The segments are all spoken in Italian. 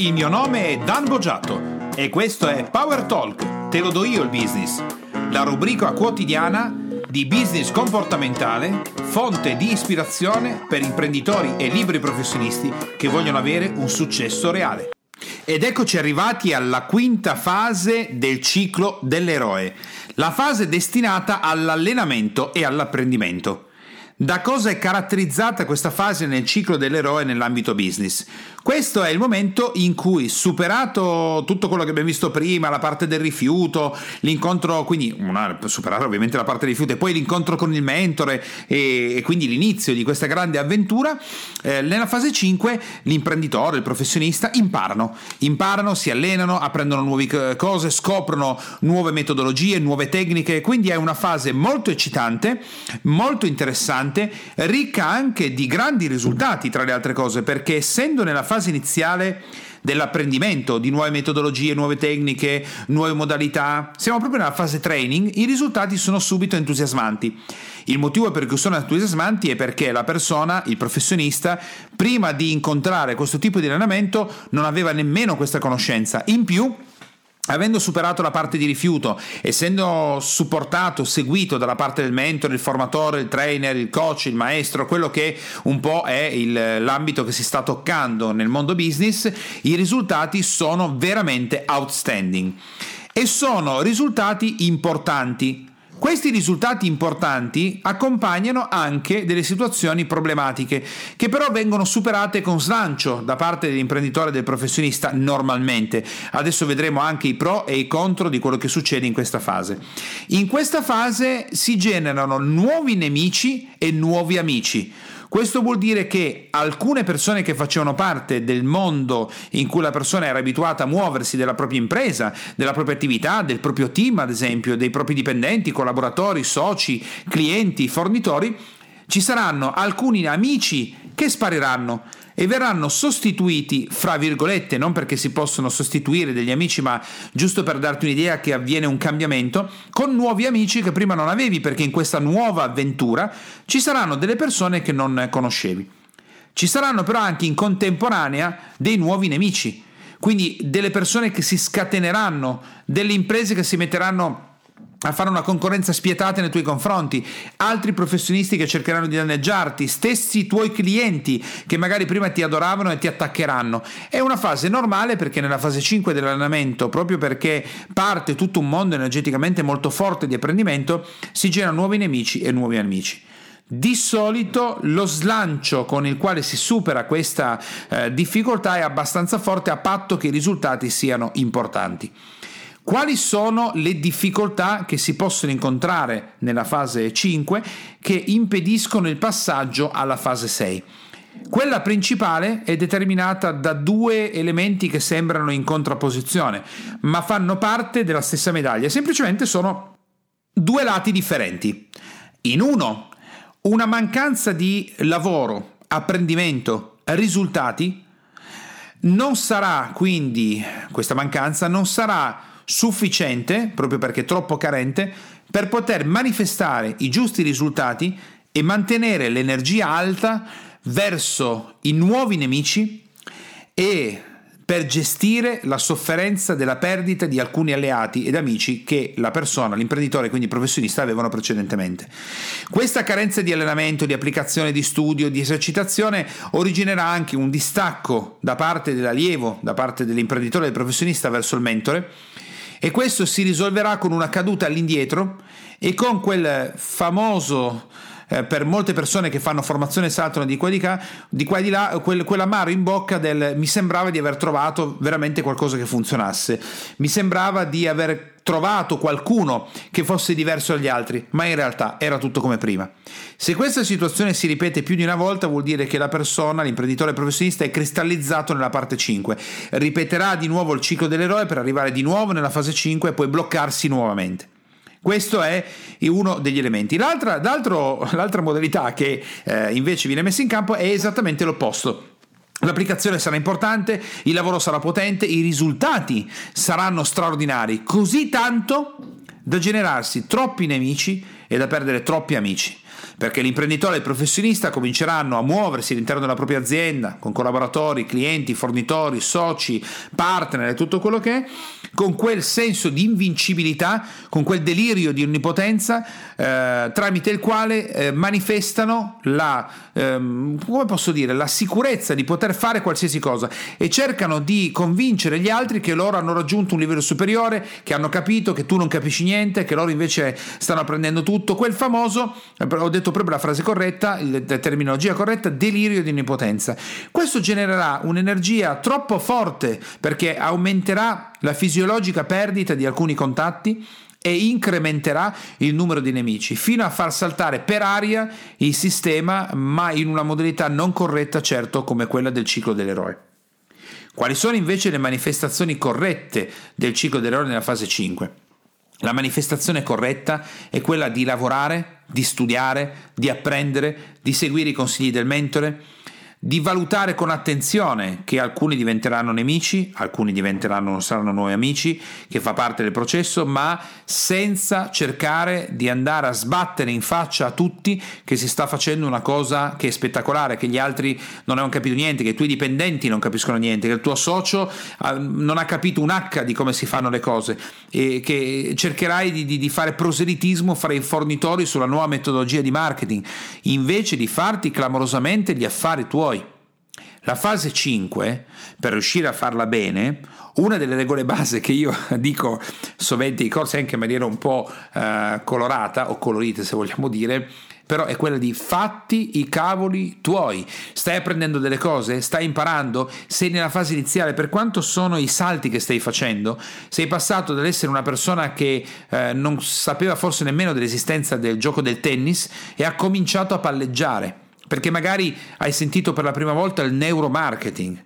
il mio nome è Dan Boggiato e questo è Power Talk, te lo do io il business, la rubrica quotidiana di business comportamentale, fonte di ispirazione per imprenditori e liberi professionisti che vogliono avere un successo reale. Ed eccoci arrivati alla quinta fase del ciclo dell'eroe, la fase destinata all'allenamento e all'apprendimento. Da cosa è caratterizzata questa fase nel ciclo dell'eroe nell'ambito business? Questo è il momento in cui, superato tutto quello che abbiamo visto prima, la parte del rifiuto, l'incontro, quindi una, superare ovviamente la parte del rifiuto e poi l'incontro con il mentore e, e quindi l'inizio di questa grande avventura, eh, nella fase 5 l'imprenditore, il professionista imparano, imparano, si allenano, apprendono nuove cose, scoprono nuove metodologie, nuove tecniche, quindi è una fase molto eccitante, molto interessante, ricca anche di grandi risultati tra le altre cose, perché essendo nella fase iniziale dell'apprendimento di nuove metodologie, nuove tecniche, nuove modalità. Siamo proprio nella fase training, i risultati sono subito entusiasmanti. Il motivo per cui sono entusiasmanti è perché la persona, il professionista, prima di incontrare questo tipo di allenamento non aveva nemmeno questa conoscenza. In più, Avendo superato la parte di rifiuto, essendo supportato, seguito dalla parte del mentore, il formatore, il trainer, il coach, il maestro, quello che un po' è il, l'ambito che si sta toccando nel mondo business, i risultati sono veramente outstanding. E sono risultati importanti questi risultati importanti accompagnano anche delle situazioni problematiche che però vengono superate con slancio da parte dell'imprenditore e del professionista normalmente. Adesso vedremo anche i pro e i contro di quello che succede in questa fase. In questa fase si generano nuovi nemici e nuovi amici. Questo vuol dire che alcune persone che facevano parte del mondo in cui la persona era abituata a muoversi della propria impresa, della propria attività, del proprio team, ad esempio, dei propri dipendenti, collaboratori, soci, clienti, fornitori, ci saranno alcuni amici che spariranno e verranno sostituiti, fra virgolette, non perché si possono sostituire degli amici, ma giusto per darti un'idea che avviene un cambiamento, con nuovi amici che prima non avevi, perché in questa nuova avventura ci saranno delle persone che non conoscevi. Ci saranno però anche in contemporanea dei nuovi nemici, quindi delle persone che si scateneranno, delle imprese che si metteranno a fare una concorrenza spietata nei tuoi confronti, altri professionisti che cercheranno di danneggiarti, stessi tuoi clienti che magari prima ti adoravano e ti attaccheranno. È una fase normale perché nella fase 5 dell'allenamento, proprio perché parte tutto un mondo energeticamente molto forte di apprendimento, si generano nuovi nemici e nuovi amici. Di solito lo slancio con il quale si supera questa eh, difficoltà è abbastanza forte a patto che i risultati siano importanti. Quali sono le difficoltà che si possono incontrare nella fase 5 che impediscono il passaggio alla fase 6? Quella principale è determinata da due elementi che sembrano in contrapposizione, ma fanno parte della stessa medaglia, semplicemente sono due lati differenti. In uno, una mancanza di lavoro, apprendimento, risultati, non sarà quindi, questa mancanza non sarà sufficiente, proprio perché troppo carente, per poter manifestare i giusti risultati e mantenere l'energia alta verso i nuovi nemici e per gestire la sofferenza della perdita di alcuni alleati ed amici che la persona, l'imprenditore, quindi il professionista, avevano precedentemente. Questa carenza di allenamento, di applicazione, di studio, di esercitazione originerà anche un distacco da parte dell'allievo, da parte dell'imprenditore del professionista verso il mentore e questo si risolverà con una caduta all'indietro e con quel famoso eh, per molte persone che fanno formazione saltano di qua e di, qua, di, qua e di là, quel, quell'amaro in bocca del mi sembrava di aver trovato veramente qualcosa che funzionasse, mi sembrava di aver trovato qualcuno che fosse diverso dagli altri, ma in realtà era tutto come prima. Se questa situazione si ripete più di una volta vuol dire che la persona, l'imprenditore professionista è cristallizzato nella parte 5, ripeterà di nuovo il ciclo dell'eroe per arrivare di nuovo nella fase 5 e poi bloccarsi nuovamente. Questo è uno degli elementi. L'altra, l'altra modalità che eh, invece viene messa in campo è esattamente l'opposto. L'applicazione sarà importante, il lavoro sarà potente, i risultati saranno straordinari, così tanto da generarsi troppi nemici e da perdere troppi amici. Perché l'imprenditore e il professionista cominceranno a muoversi all'interno della propria azienda con collaboratori, clienti, fornitori, soci, partner e tutto quello che è, con quel senso di invincibilità, con quel delirio di onnipotenza eh, tramite il quale eh, manifestano la, ehm, come posso dire, la sicurezza di poter fare qualsiasi cosa e cercano di convincere gli altri che loro hanno raggiunto un livello superiore, che hanno capito che tu non capisci niente, che loro invece stanno apprendendo tutto, quel famoso, eh, ho detto proprio la frase corretta, la terminologia corretta, delirio di onnipotenza. Questo genererà un'energia troppo forte perché aumenterà la fisiologica perdita di alcuni contatti e incrementerà il numero di nemici fino a far saltare per aria il sistema, ma in una modalità non corretta, certo, come quella del ciclo dell'eroe. Quali sono invece le manifestazioni corrette del ciclo dell'eroe nella fase 5? La manifestazione corretta è quella di lavorare, di studiare, di apprendere, di seguire i consigli del mentore, di valutare con attenzione che alcuni diventeranno nemici, alcuni diventeranno saranno nuovi amici, che fa parte del processo, ma senza cercare di andare a sbattere in faccia a tutti che si sta facendo una cosa che è spettacolare, che gli altri non hanno capito niente, che i tuoi dipendenti non capiscono niente, che il tuo socio ah, non ha capito un H di come si fanno le cose e che cercherai di, di, di fare proselitismo fra i fornitori sulla nuova metodologia di marketing, invece di farti clamorosamente gli affari tuoi la fase 5, per riuscire a farla bene, una delle regole base che io dico sovente ai corsi anche in maniera un po' eh, colorata o colorita se vogliamo dire, però è quella di fatti i cavoli tuoi. Stai apprendendo delle cose? Stai imparando? Sei nella fase iniziale, per quanto sono i salti che stai facendo? Sei passato dall'essere una persona che eh, non sapeva forse nemmeno dell'esistenza del gioco del tennis e ha cominciato a palleggiare perché magari hai sentito per la prima volta il neuromarketing.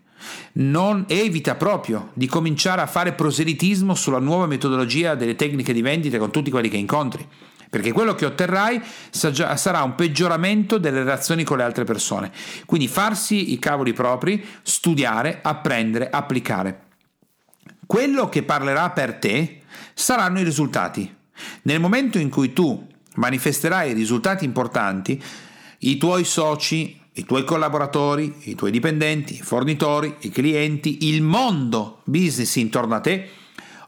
Non evita proprio di cominciare a fare proselitismo sulla nuova metodologia delle tecniche di vendita con tutti quelli che incontri, perché quello che otterrai sarà un peggioramento delle relazioni con le altre persone. Quindi farsi i cavoli propri, studiare, apprendere, applicare. Quello che parlerà per te saranno i risultati. Nel momento in cui tu manifesterai risultati importanti, i tuoi soci, i tuoi collaboratori, i tuoi dipendenti, i fornitori, i clienti, il mondo business intorno a te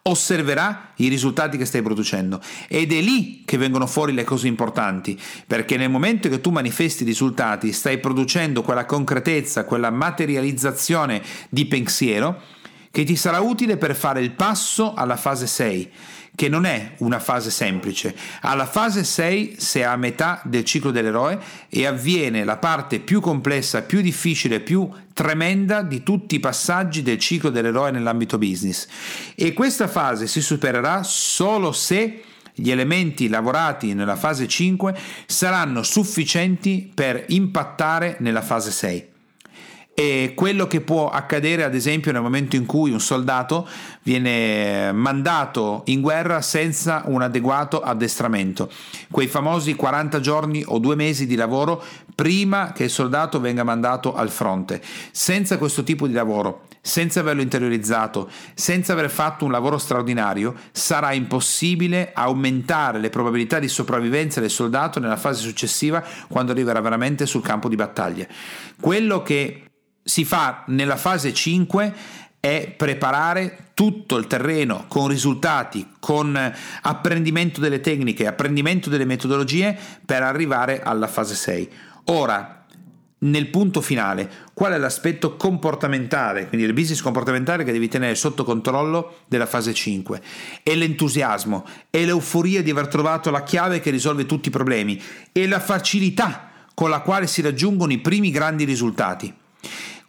osserverà i risultati che stai producendo. Ed è lì che vengono fuori le cose importanti perché nel momento che tu manifesti i risultati stai producendo quella concretezza, quella materializzazione di pensiero che ti sarà utile per fare il passo alla fase 6 che non è una fase semplice. Alla fase 6 si è a metà del ciclo dell'eroe e avviene la parte più complessa, più difficile, più tremenda di tutti i passaggi del ciclo dell'eroe nell'ambito business. E questa fase si supererà solo se gli elementi lavorati nella fase 5 saranno sufficienti per impattare nella fase 6 e quello che può accadere ad esempio nel momento in cui un soldato viene mandato in guerra senza un adeguato addestramento, quei famosi 40 giorni o due mesi di lavoro prima che il soldato venga mandato al fronte. Senza questo tipo di lavoro, senza averlo interiorizzato, senza aver fatto un lavoro straordinario, sarà impossibile aumentare le probabilità di sopravvivenza del soldato nella fase successiva quando arriverà veramente sul campo di battaglia. Quello che si fa nella fase 5 è preparare tutto il terreno con risultati, con apprendimento delle tecniche, apprendimento delle metodologie per arrivare alla fase 6. Ora, nel punto finale, qual è l'aspetto comportamentale, quindi il business comportamentale che devi tenere sotto controllo della fase 5? È l'entusiasmo, è l'euforia di aver trovato la chiave che risolve tutti i problemi, è la facilità con la quale si raggiungono i primi grandi risultati.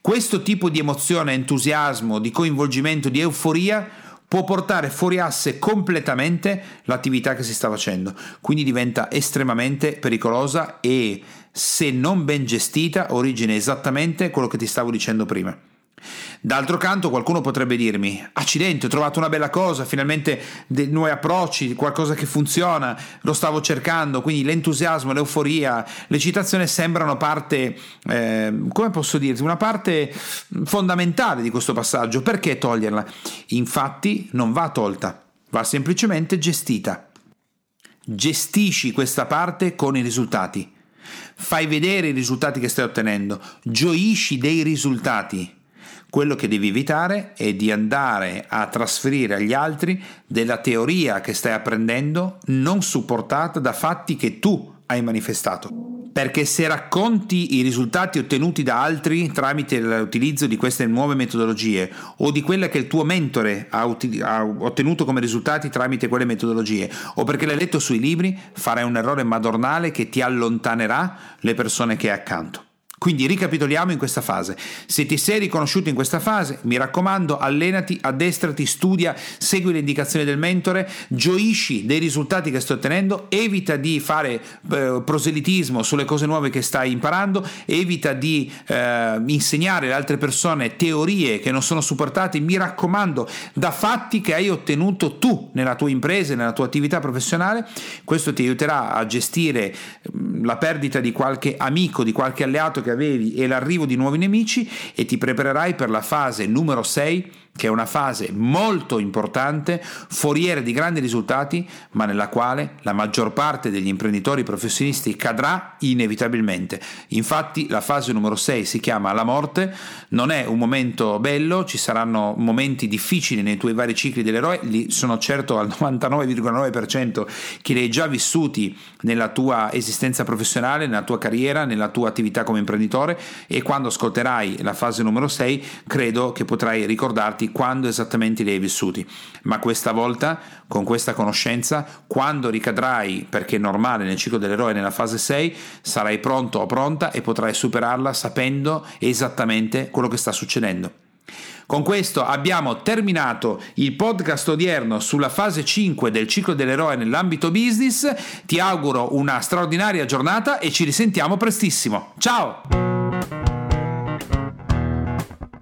Questo tipo di emozione, entusiasmo, di coinvolgimento, di euforia può portare fuori asse completamente l'attività che si sta facendo, quindi diventa estremamente pericolosa e se non ben gestita origina esattamente quello che ti stavo dicendo prima. D'altro canto qualcuno potrebbe dirmi, accidenti, ho trovato una bella cosa, finalmente dei nuovi approcci, qualcosa che funziona, lo stavo cercando, quindi l'entusiasmo, l'euforia, l'eccitazione sembrano parte, eh, come posso dirti, una parte fondamentale di questo passaggio, perché toglierla? Infatti non va tolta, va semplicemente gestita. Gestisci questa parte con i risultati. Fai vedere i risultati che stai ottenendo, gioisci dei risultati. Quello che devi evitare è di andare a trasferire agli altri della teoria che stai apprendendo non supportata da fatti che tu hai manifestato perché se racconti i risultati ottenuti da altri tramite l'utilizzo di queste nuove metodologie o di quella che il tuo mentore ha, uti- ha, ottenuto come risultati tramite quelle metodologie o perché l'hai letto sui libri, farai un errore madornale che ti allontanerà le persone che hai accanto. Quindi ricapitoliamo in questa fase. Se ti sei riconosciuto in questa fase, mi raccomando, allenati, addestrati, studia, segui le indicazioni del mentore, gioisci dei risultati che stai ottenendo, evita di fare eh, proselitismo sulle cose nuove che stai imparando, evita di eh, insegnare alle altre persone teorie che non sono supportate, mi raccomando, da fatti che hai ottenuto tu nella tua impresa, nella tua attività professionale. Questo ti aiuterà a gestire mm, la perdita di qualche amico, di qualche alleato che avevi e l'arrivo di nuovi nemici e ti preparerai per la fase numero 6 che è una fase molto importante, foriera di grandi risultati, ma nella quale la maggior parte degli imprenditori professionisti cadrà inevitabilmente. Infatti la fase numero 6 si chiama la morte, non è un momento bello, ci saranno momenti difficili nei tuoi vari cicli dell'eroe, li sono certo al 99,9% che li hai già vissuti nella tua esistenza professionale, nella tua carriera, nella tua attività come imprenditore. E quando ascolterai la fase numero 6 credo che potrai ricordarti quando esattamente li hai vissuti, ma questa volta con questa conoscenza, quando ricadrai, perché è normale nel ciclo dell'eroe nella fase 6, sarai pronto o pronta e potrai superarla sapendo esattamente quello che sta succedendo. Con questo abbiamo terminato il podcast odierno sulla fase 5 del ciclo dell'eroe nell'ambito business. Ti auguro una straordinaria giornata e ci risentiamo prestissimo. Ciao!